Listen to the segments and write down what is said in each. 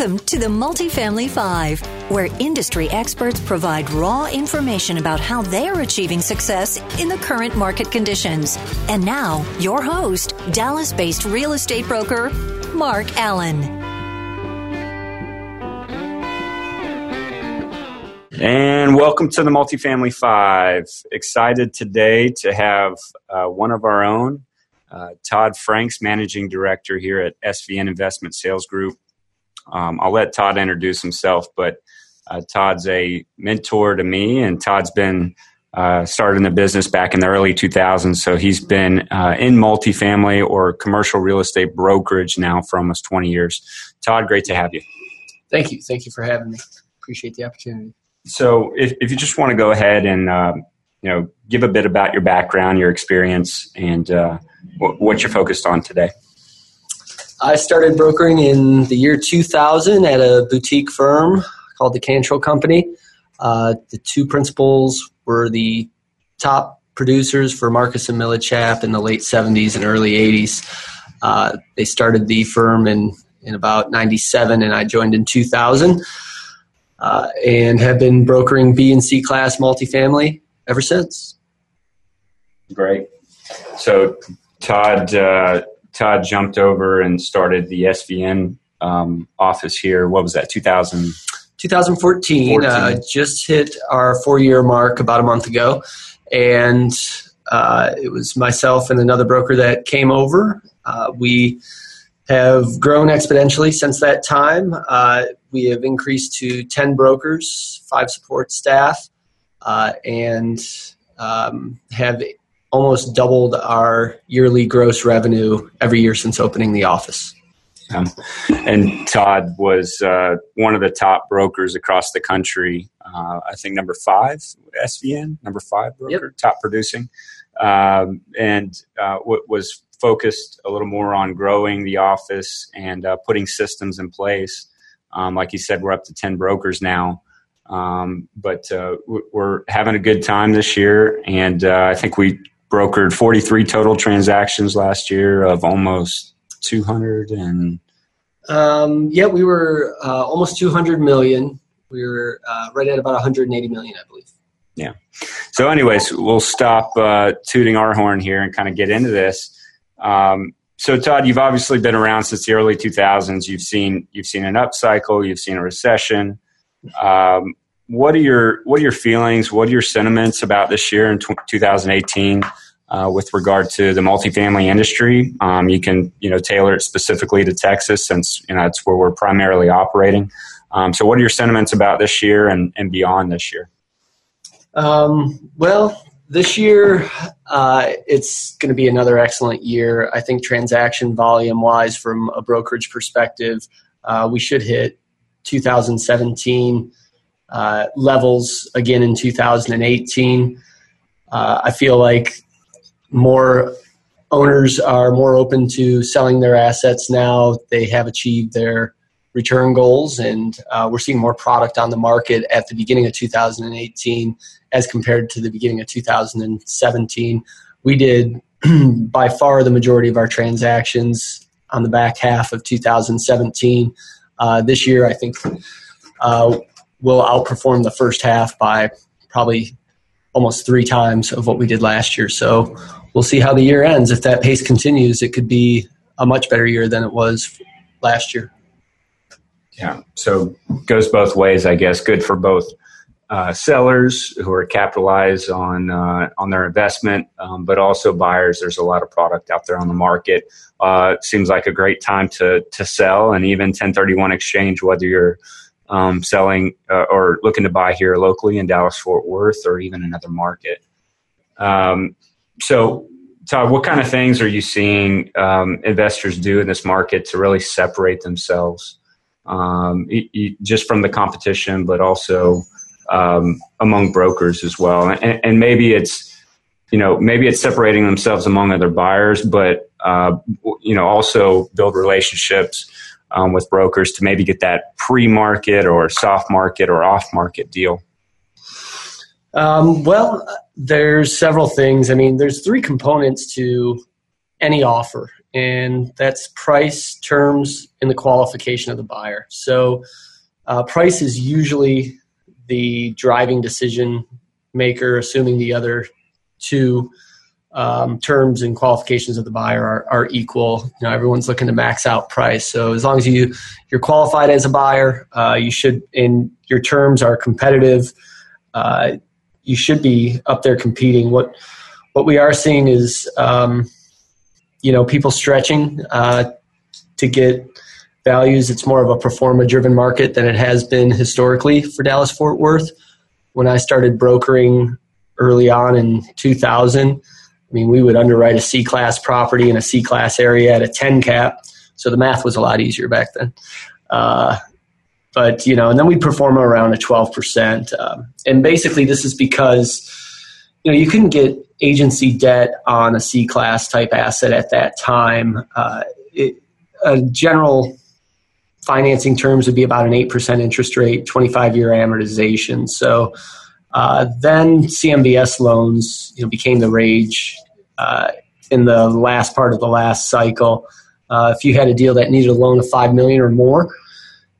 Welcome to the Multifamily Five, where industry experts provide raw information about how they're achieving success in the current market conditions. And now, your host, Dallas based real estate broker, Mark Allen. And welcome to the Multifamily Five. Excited today to have uh, one of our own, uh, Todd Franks, Managing Director here at SVN Investment Sales Group. Um, I'll let Todd introduce himself, but uh, Todd's a mentor to me, and Todd's been uh, started in the business back in the early 2000s. So he's been uh, in multifamily or commercial real estate brokerage now for almost 20 years. Todd, great to have you. Thank you. Thank you for having me. Appreciate the opportunity. So if, if you just want to go ahead and um, you know give a bit about your background, your experience, and uh, what you're focused on today. I started brokering in the year 2000 at a boutique firm called the Cantrell Company. Uh, the two principals were the top producers for Marcus and Millichap in the late 70s and early 80s. Uh, they started the firm in, in about 97, and I joined in 2000, uh, and have been brokering B and C class multifamily ever since. Great. So, Todd, uh, Todd jumped over and started the SVN um, office here. What was that? 2000. 2014. Uh, just hit our four-year mark about a month ago, and uh, it was myself and another broker that came over. Uh, we have grown exponentially since that time. Uh, we have increased to 10 brokers, five support staff, uh, and um, have almost doubled our yearly gross revenue every year since opening the office. Um, and Todd was uh, one of the top brokers across the country. Uh, I think number five, SVN, number five broker, yep. top producing, um, and uh, w- was focused a little more on growing the office and uh, putting systems in place. Um, like you said, we're up to ten brokers now. Um, but uh, we're having a good time this year, and uh, I think we brokered 43 total transactions last year of almost 200 and um, yeah we were uh, almost 200 million. We were uh, right at about 180 million i believe. Yeah. So anyways we'll stop uh, tooting our horn here and kind of get into this. Um, so todd you've obviously been around since the early 2000s you've seen you've seen an upcycle. You've seen a recession. Um, what are your what are your feelings? What are your sentiments about this year in t- 2018 uh, with regard to the multifamily industry? Um, you can you know tailor it specifically to Texas since you know it's where we're primarily operating. Um, so, what are your sentiments about this year and, and beyond this year? Um, well, this year uh, it's going to be another excellent year. I think transaction volume wise, from a brokerage perspective, uh, we should hit 2017 uh, levels again in 2018. Uh, I feel like more owners are more open to selling their assets now. They have achieved their return goals, and uh, we're seeing more product on the market at the beginning of 2018 as compared to the beginning of 2017. We did by far the majority of our transactions on the back half of 2017. Uh, this year, I think uh, will outperform the first half by probably almost three times of what we did last year. So we'll see how the year ends. If that pace continues, it could be a much better year than it was last year. Yeah, so goes both ways, I guess. Good for both uh, sellers who are capitalized on uh, on their investment, um, but also buyers. There's a lot of product out there on the market. Uh, seems like a great time to to sell, and even 1031 exchange, whether you're um, selling uh, or looking to buy here locally in Dallas Fort Worth or even another market. Um, so, Todd, what kind of things are you seeing um, investors do in this market to really separate themselves um, just from the competition, but also um, among brokers as well? And, and, maybe it's you know maybe it's separating themselves among other buyers, but uh, you know also build relationships um, with brokers to maybe get that pre-market or soft market or off-market deal? Um, well, there's several things. I mean, there's three components to any offer, and that's price, terms, and the qualification of the buyer. So, uh, price is usually the driving decision maker, assuming the other two um, terms and qualifications of the buyer are, are equal. You know, everyone's looking to max out price. So as long as you you're qualified as a buyer, uh, you should, and your terms are competitive. Uh, you should be up there competing. What what we are seeing is, um, you know, people stretching uh, to get values. It's more of a pro forma driven market than it has been historically for Dallas Fort Worth. When I started brokering early on in 2000 I mean, we would underwrite a C class property in a C class area at a 10 cap. So the math was a lot easier back then. Uh, but, you know, and then we perform around a 12%. Um, and basically, this is because, you know, you couldn't get agency debt on a C class type asset at that time. Uh, it, a general financing terms would be about an 8% interest rate, 25 year amortization. So, uh, then CMBS loans, you know, became the rage uh, in the last part of the last cycle. Uh, if you had a deal that needed a loan of five million or more,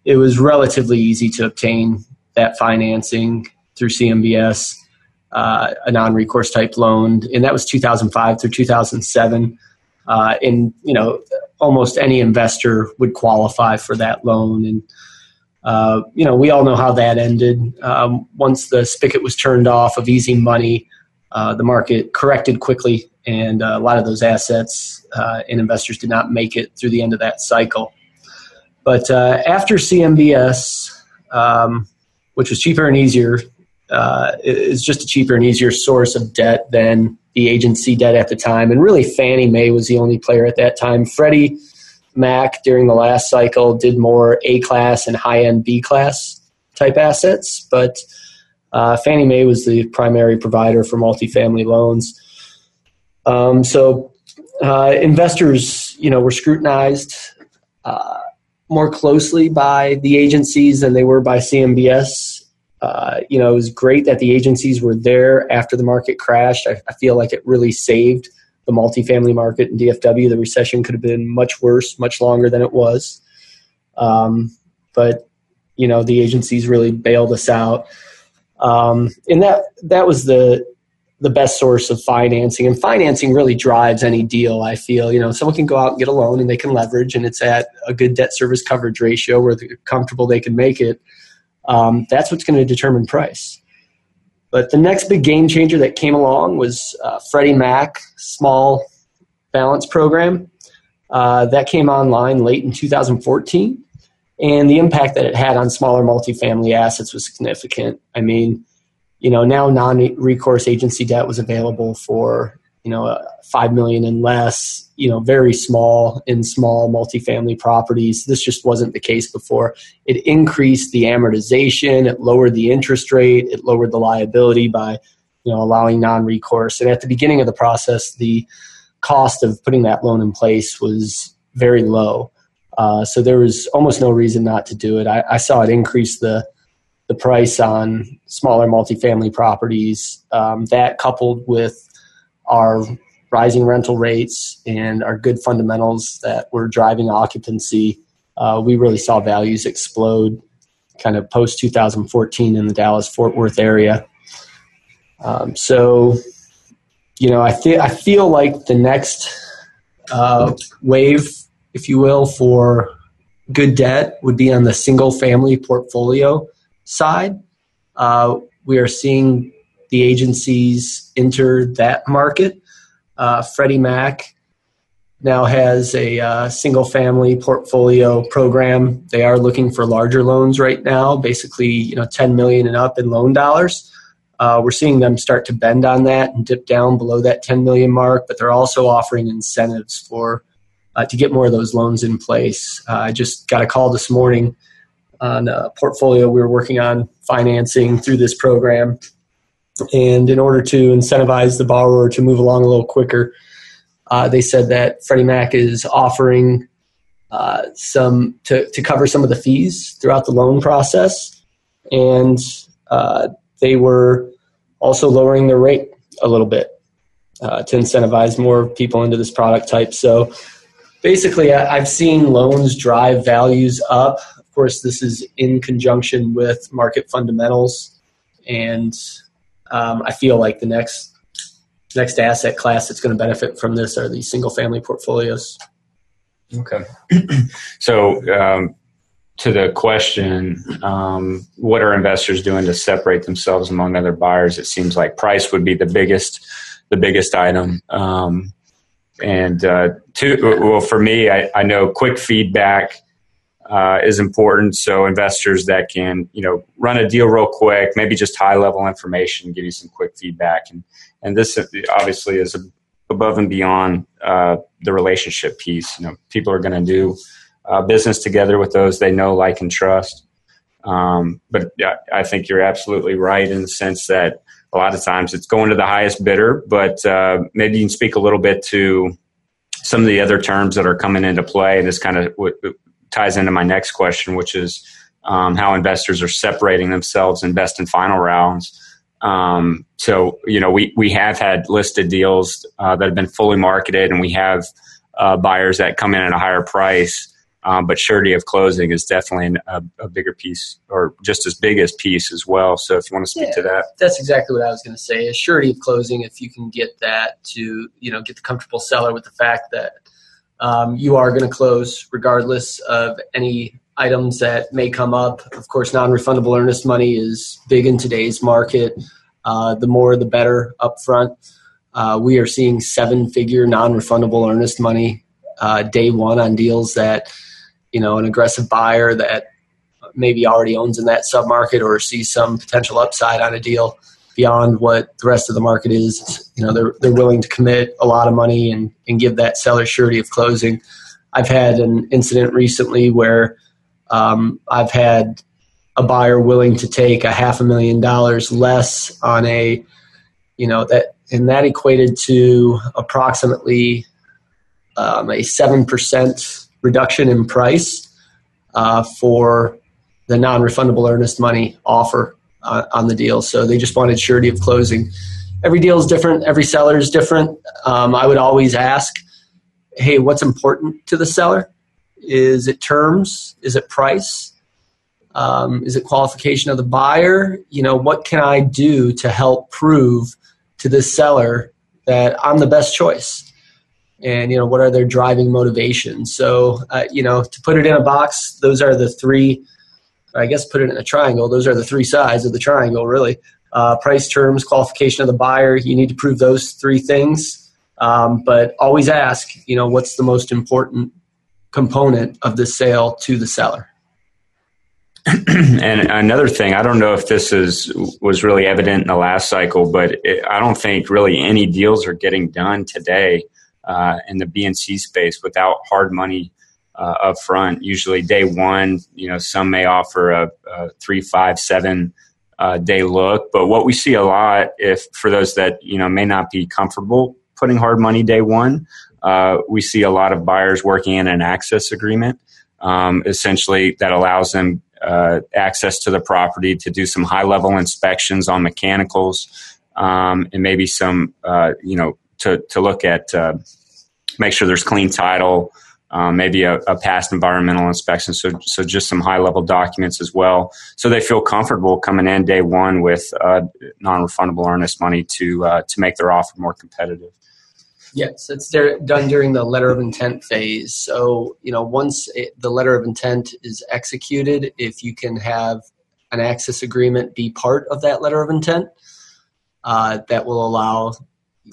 it was relatively easy to obtain that financing through CMBS, uh, a non-recourse type loan, and that was 2005 through 2007. Uh, and you know, almost any investor would qualify for that loan, and uh, you know, we all know how that ended. Um, once the spigot was turned off of easy money, uh, the market corrected quickly, and uh, a lot of those assets uh, and investors did not make it through the end of that cycle. But uh, after CMBS, um, which was cheaper and easier, it's just a cheaper and easier source of debt than the agency debt at the time. And really, Fannie Mae was the only player at that time. Freddie Mac during the last cycle did more A class and high end B class type assets, but uh, Fannie Mae was the primary provider for multifamily loans. Um, so uh, investors, you know, were scrutinized uh, more closely by the agencies than they were by CMBS. Uh, you know, it was great that the agencies were there after the market crashed. I, I feel like it really saved the multifamily market in DFW. The recession could have been much worse, much longer than it was. Um, but you know, the agencies really bailed us out, um, and that that was the the best source of financing. And financing really drives any deal. I feel you know someone can go out and get a loan and they can leverage, and it's at a good debt service coverage ratio where they're comfortable they can make it. Um, that's what's going to determine price. But the next big game changer that came along was uh, Freddie Mac small balance program. Uh, that came online late in 2014. And the impact that it had on smaller multifamily assets was significant. I mean, you know, now non-recourse agency debt was available for you know, uh, five million and less, you know, very small in small multifamily properties. This just wasn't the case before. It increased the amortization, it lowered the interest rate, it lowered the liability by, you know, allowing non-recourse. And at the beginning of the process, the cost of putting that loan in place was very low. Uh, so there was almost no reason not to do it. I, I saw it increase the the price on smaller multifamily properties. Um, that coupled with our rising rental rates and our good fundamentals that were driving occupancy, uh, we really saw values explode kind of post 2014 in the Dallas Fort Worth area. Um, so, you know, I, th- I feel like the next uh, wave, if you will, for good debt would be on the single family portfolio side. Uh, we are seeing the agencies enter that market. Uh, Freddie Mac now has a uh, single family portfolio program. They are looking for larger loans right now, basically, you know, 10 million and up in loan dollars. Uh, we're seeing them start to bend on that and dip down below that 10 million mark, but they're also offering incentives for uh, to get more of those loans in place. Uh, I just got a call this morning on a portfolio we were working on financing through this program and in order to incentivize the borrower to move along a little quicker, uh, they said that Freddie Mac is offering uh, some to, to cover some of the fees throughout the loan process, and uh, they were also lowering their rate a little bit. uh, to incentivize more people into this product type. So basically, I've seen loans drive values up. Of course, this is in conjunction with market fundamentals, and um, I feel like the next next asset class that's going to benefit from this are these single family portfolios. Okay, so um, to the question, um, what are investors doing to separate themselves among other buyers? It seems like price would be the biggest, the biggest item. Um, and uh, two, well, for me, I, I know quick feedback uh, is important. So investors that can, you know, run a deal real quick, maybe just high level information, give you some quick feedback, and and this obviously is above and beyond uh, the relationship piece. You know, people are going to do uh, business together with those they know, like, and trust. Um, but I think you're absolutely right in the sense that a lot of times it's going to the highest bidder. But uh, maybe you can speak a little bit to some of the other terms that are coming into play, and this kind of ties into my next question, which is um, how investors are separating themselves in best and final rounds. Um, so you know, we we have had listed deals uh, that have been fully marketed, and we have uh, buyers that come in at a higher price. Um, but surety of closing is definitely a, a, bigger piece, or just as big as piece as well. So, if you want to speak yeah, to that, that's exactly what I was going to say. A surety of closing, if you can get that to you know get the comfortable seller with the fact that um, you are going to close regardless of any items that may come up. Of course, non-refundable earnest money is big in today's market. Uh, the more, the better upfront. Uh, we are seeing seven-figure non-refundable earnest money uh, day one on deals that you know an aggressive buyer that maybe already owns in that submarket or sees some potential upside on a deal beyond what the rest of the market is. You know, they're they're willing to commit a lot of money and, and give that seller surety of closing. I've had an incident recently where um, I've had a buyer willing to take a half a million dollars less on a, you know, that and that equated to approximately um, a seven percent reduction in price uh, for the non-refundable earnest money offer uh, on the deal. So they just wanted surety of closing. Every deal is different. Every seller is different. Um, I would always ask, "Hey, what's important to the seller? Is it terms? Is it price? Um, is it qualification of the buyer? You know, what can I do to help prove to this seller that I'm the best choice?" and you know what are their driving motivations so uh, you know to put it in a box those are the three i guess put it in a triangle. Those are the three sides of the triangle really. Uh, price terms qualification of the buyer. You need to prove those three things. Um, but always ask you know what's the most important component of the sale to the seller? And another thing, I don't know if this is was really evident in the last cycle, but it, I don't think really any deals are getting done today uh, in the BNC space without hard money uh, up front. Usually, day one, you know, some may offer a, a three, five, seven uh, day look. But what we see a lot, if for those that you know may not be comfortable putting hard money day one, uh, we see a lot of buyers working in an access agreement, um, essentially that allows them uh, access to the property to do some high level inspections on mechanicals um, and maybe some uh, you know to to look at uh, make sure there's clean title, um, maybe a, a, past environmental inspection. So so just some high level documents as well, so they feel comfortable coming in day one with uh, non refundable earnest money to uh, to make their offer more competitive. Yes, it's done during the letter of intent phase. So, you know, once it, the letter of intent is executed, if you can have an access agreement be part of that letter of intent, uh, that will allow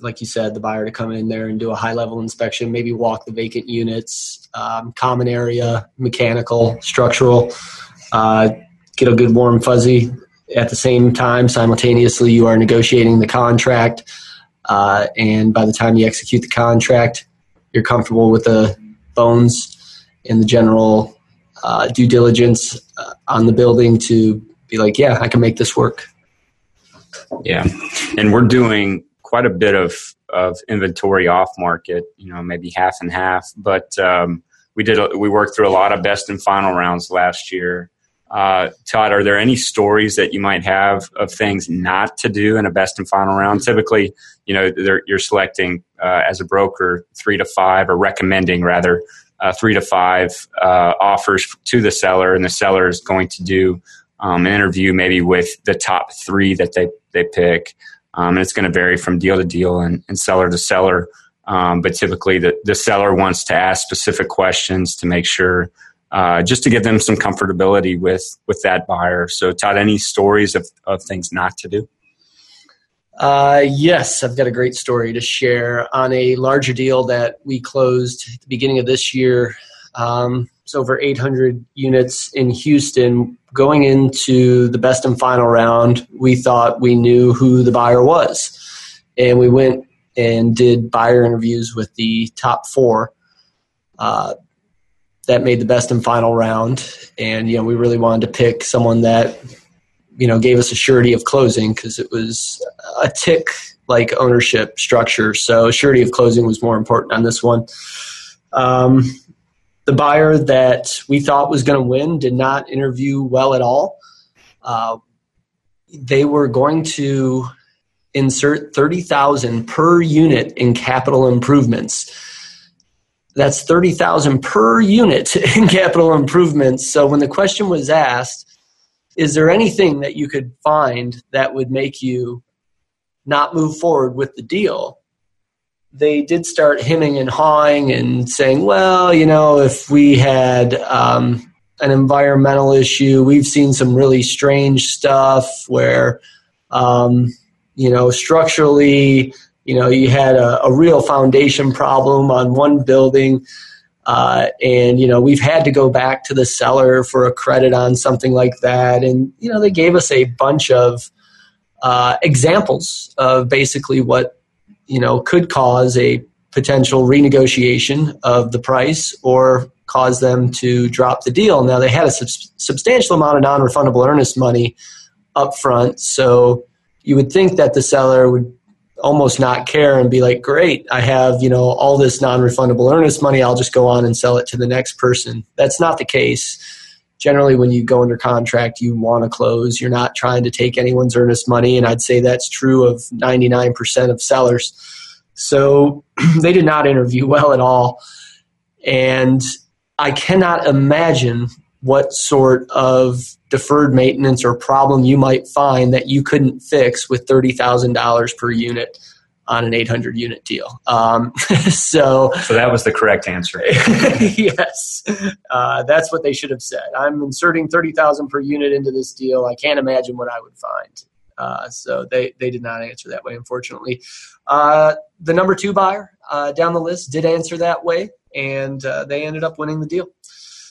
like you said, the buyer to come in there and do a high level inspection, maybe walk the vacant units, um, common area, mechanical, structural, uh, get a good warm fuzzy. At the same time, simultaneously, you are negotiating the contract. Uh, and by the time you execute the contract, you're comfortable with the bones and the general uh, due diligence uh, on the building to be like, yeah, I can make this work. Yeah. And we're doing quite a bit of of inventory off market. You know, maybe half and half. But um, we did a, we worked through a lot of best and final rounds last year. Uh, Todd, are there any stories that you might have of things not to do in a best and final round? Typically, you know, you're selecting uh, as a broker three to five, or recommending rather uh, three to five uh, offers to the seller, and the seller is going to do um, an interview maybe with the top three that they they pick, um, and it's going to vary from deal to deal and, and seller to seller. Um, but typically, the, the seller wants to ask specific questions to make sure, uh, just to give them some comfortability with with that buyer. So, Todd, any stories of, of things not to do? Uh, yes, I've got a great story to share on a larger deal that we closed at the beginning of this year. Um, it's over 800 units in Houston. Going into the best and final round, we thought we knew who the buyer was. And we went and did buyer interviews with the top four. Uh, that made the best and final round, and you know we really wanted to pick someone that you know gave us a surety of closing because it was a TIC like ownership structure. So surety of closing was more important on this one. Um, the buyer that we thought was going to win did not interview well at all. Uh, they were going to insert 30,000 per unit in capital improvements. That's 30,000 per unit in capital improvements. So when the question was asked, is there anything that you could find that would make you not move forward with the deal? They did start hemming and hawing and saying, well, you know, if we had um, an environmental issue, we've seen some really strange stuff where um, you know, structurally, you know, you had a, a real foundation problem on one building. Uh, and you know we've had to go back to the seller for a credit on something like that and you know they gave us a bunch of uh, examples of basically what you know could cause a potential renegotiation of the price or cause them to drop the deal now they had a sub- substantial amount of non-refundable earnest money up front so you would think that the seller would almost not care and be like, great, I have, you know, all this non-refundable earnest money. I'll just go on and sell it to the next person. That's not the case. Generally, when you go under contract, you want to close. You're not trying to take anyone's earnest money. And I'd say that's true of 99% of sellers. So they did not interview well at all. And I cannot imagine what sort of deferred maintenance or problem you might find that you couldn't fix with $30,000 per unit on an 800 unit deal. Um, so, so that was the correct answer. yes, uh, that's what they should have said. I'm inserting 30,000 per unit into this deal. I can't imagine what I would find. Uh, so they, they did not answer that way, unfortunately. Uh, the number two buyer uh, down the list did answer that way, and uh, they ended up winning the deal.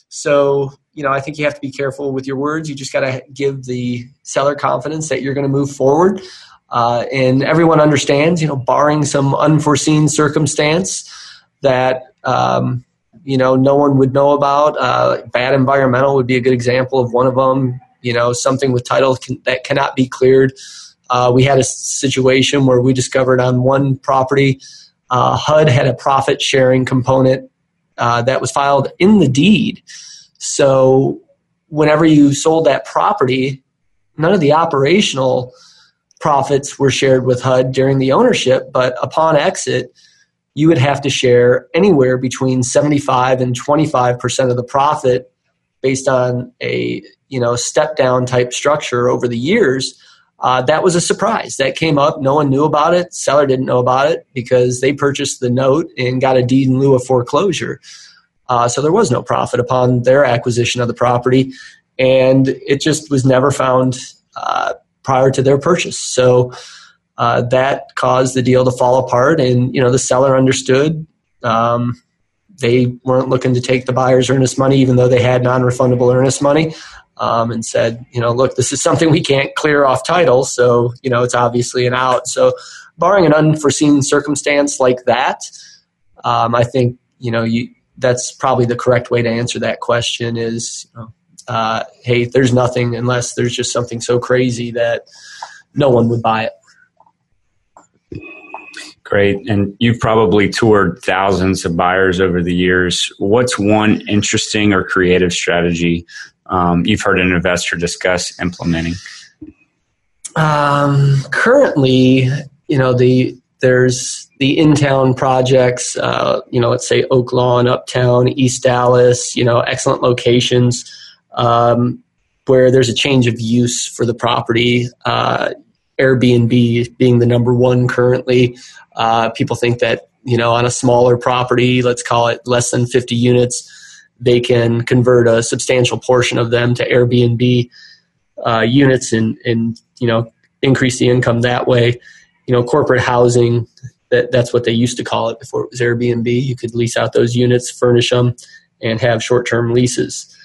So, you know, I think you have to be careful with your words. You just got to give the seller confidence that you're going to move forward. Uh, and everyone understands, you know, barring some unforeseen circumstance that, um, you know, no one would know about. Uh, bad environmental would be a good example of one of them. You know, something with title can, that cannot be cleared. Uh, we had a situation where we discovered on one property, uh, HUD had a profit sharing component uh, that was filed in the deed. So whenever you sold that property, none of the operational profits were shared with HUD during the ownership, but upon exit, you would have to share anywhere between 75 and 25% of the profit based on a you know step down type structure over the years uh, that was a surprise. That came up. No one knew about it. Seller didn't know about it because they purchased the note and got a deed in lieu of foreclosure. Uh, so there was no profit upon their acquisition of the property, and it just was never found uh, prior to their purchase. So uh, that caused the deal to fall apart, and you know the seller understood. Um, they weren't looking to take the buyer's earnest money, even though they had non-refundable earnest money um, and said, you know, look, this is something we can't clear off title, so you know it's obviously an out. So, barring an unforeseen circumstance like that, um, I think you know you that's probably the correct way to answer that question. Is you know, uh, hey, there's nothing unless there's just something so crazy that no one would buy it. Great. And you've probably toured thousands of buyers over the years. What's one interesting or creative strategy um, you've heard an investor discuss implementing? Um, currently, you know, the there's the in-town projects. Uh, you know, let's say Oak Lawn, Uptown, East Dallas. You know, excellent locations um, where there's a change of use for the property. Uh, Airbnb being the number one currently. Uh, people think that you know on a smaller property, let's call it less than 50 units, they can convert a substantial portion of them to Airbnb uh, units and and you know increase the income that way. You know, corporate housing that that's what they used to call it before it was Airbnb. You could lease out those units, furnish them, and have short term leases.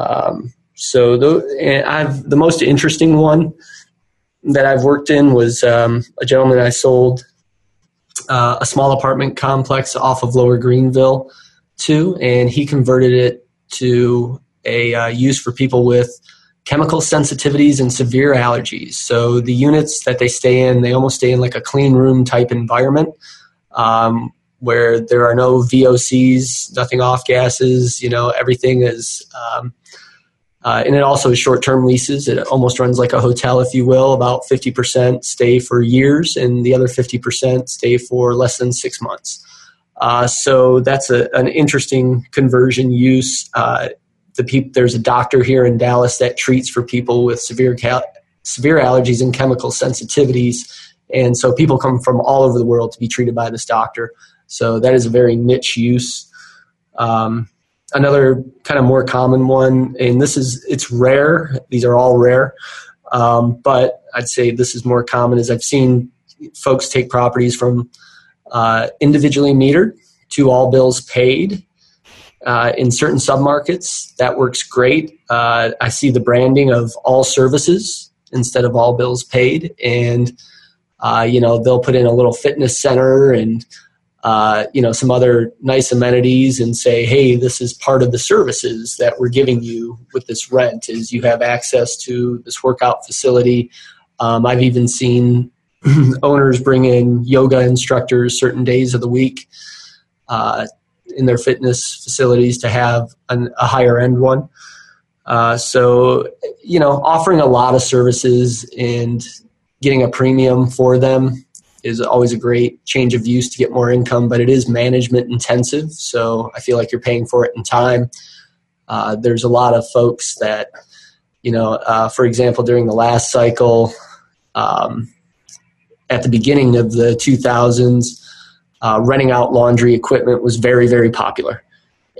Um, so the I've the most interesting one that I've worked in was um, a gentleman I sold uh, a small apartment complex off of Lower Greenville to, and he converted it to a uh, use for people with chemical sensitivities and severe allergies. So the units that they stay in, they almost stay in like a clean room type environment. Um, where there are no VOCs, nothing off gases, you know, everything is um, uh, and it also is short term leases. It almost runs like a hotel, if you will. About 50% stay for years, and the other 50% stay for less than six months. Uh, so that's a, an interesting conversion use. Uh, the peop- there's a doctor here in Dallas that treats for people with severe cal- severe allergies and chemical sensitivities, and so people come from all over the world to be treated by this doctor. So that is a very niche use. Um, another kind of more common one, and this is it's rare. These are all rare, um, but I'd say this is more common. Is I've seen folks take properties from uh, individually metered to all bills paid. Uh, in certain submarkets, that works great. Uh, I see the branding of all services instead of all bills paid, and uh, you know they'll put in a little fitness center and uh, you know some other nice amenities and say hey this is part of the services that we're giving you with this rent is you have access to this workout facility. Um, i've even seen owners bring in yoga instructors certain days of the week uh, in their fitness facilities to have an, a higher end one. Uh, so you know offering a lot of services and getting a premium for them is always a great change of use to get more income, but it is management intensive. So I feel like you're paying for it in time. Uh, there's a lot of folks that, you know, uh, for example, during the last cycle, um, at the beginning of the 2000s, uh, renting out laundry equipment was very, very popular.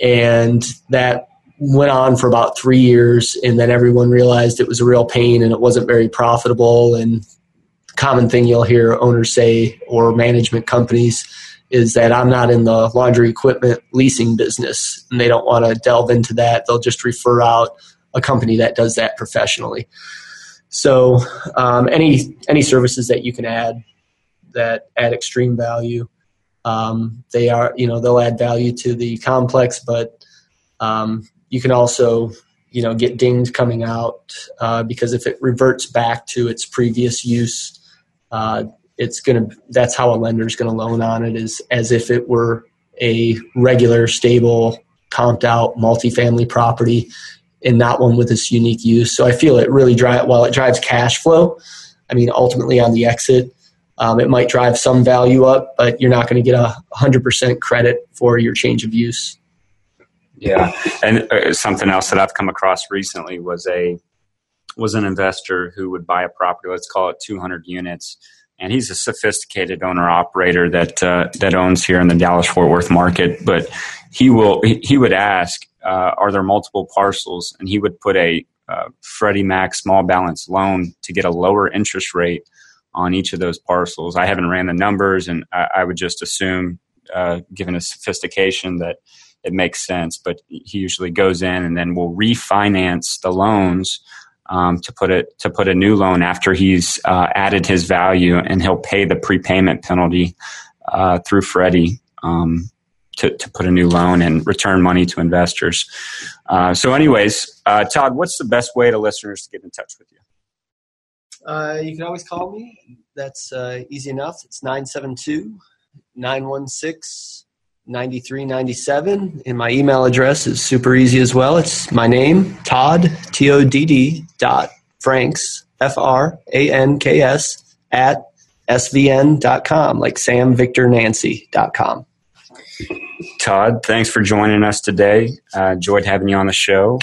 And that went on for about three years, and then everyone realized it was a real pain and it wasn't very profitable, and common thing you'll hear owners say or management companies is that I'm not in the laundry equipment leasing business and they don't want to delve into that. They'll just refer out a company that does that professionally. So um, any any services that you can add that add extreme value, um, they are you know they'll add value to the complex, but um, you can also you know get dinged coming out uh, because if it reverts back to its previous use, uh, it's going to that's how a lender is going to loan on it is as if it were a regular stable comped out multifamily property and not one with this unique use. So i feel it really drive while it drives cash flow i mean ultimately on the exit um, it might drive some value up but you're not going to get a 100% credit for your change of use. Yeah. And uh, something else that i've come across recently was a was an investor who would buy a property, let's call it 200 units, and he's a sophisticated owner operator that uh, that owns here in the Dallas Fort Worth market. But he will he would ask, uh, are there multiple parcels? And he would put a uh, Freddie Mac small balance loan to get a lower interest rate on each of those parcels. I haven't ran the numbers, and I, I would just assume, uh, given his sophistication, that it makes sense. But he usually goes in and then will refinance the loans um, to put it to put a new loan after he's uh, added his value, and he'll pay the prepayment penalty uh, through Freddie um, to to put a new loan and return money to investors. Uh, so, anyways, uh, Todd, what's the best way to listeners to get in touch with you? Uh, you can always call me. That's uh, easy enough. It's 972 916 9397. And my email address is super easy as well. It's my name, Todd, T O D D, dot Franks, F R A N K S, at svn.com, like Sam Victor Nancy.com. Todd, thanks for joining us today. Uh, enjoyed having you on the show.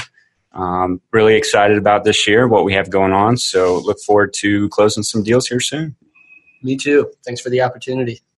Um, really excited about this year, what we have going on. So look forward to closing some deals here soon. Me too. Thanks for the opportunity.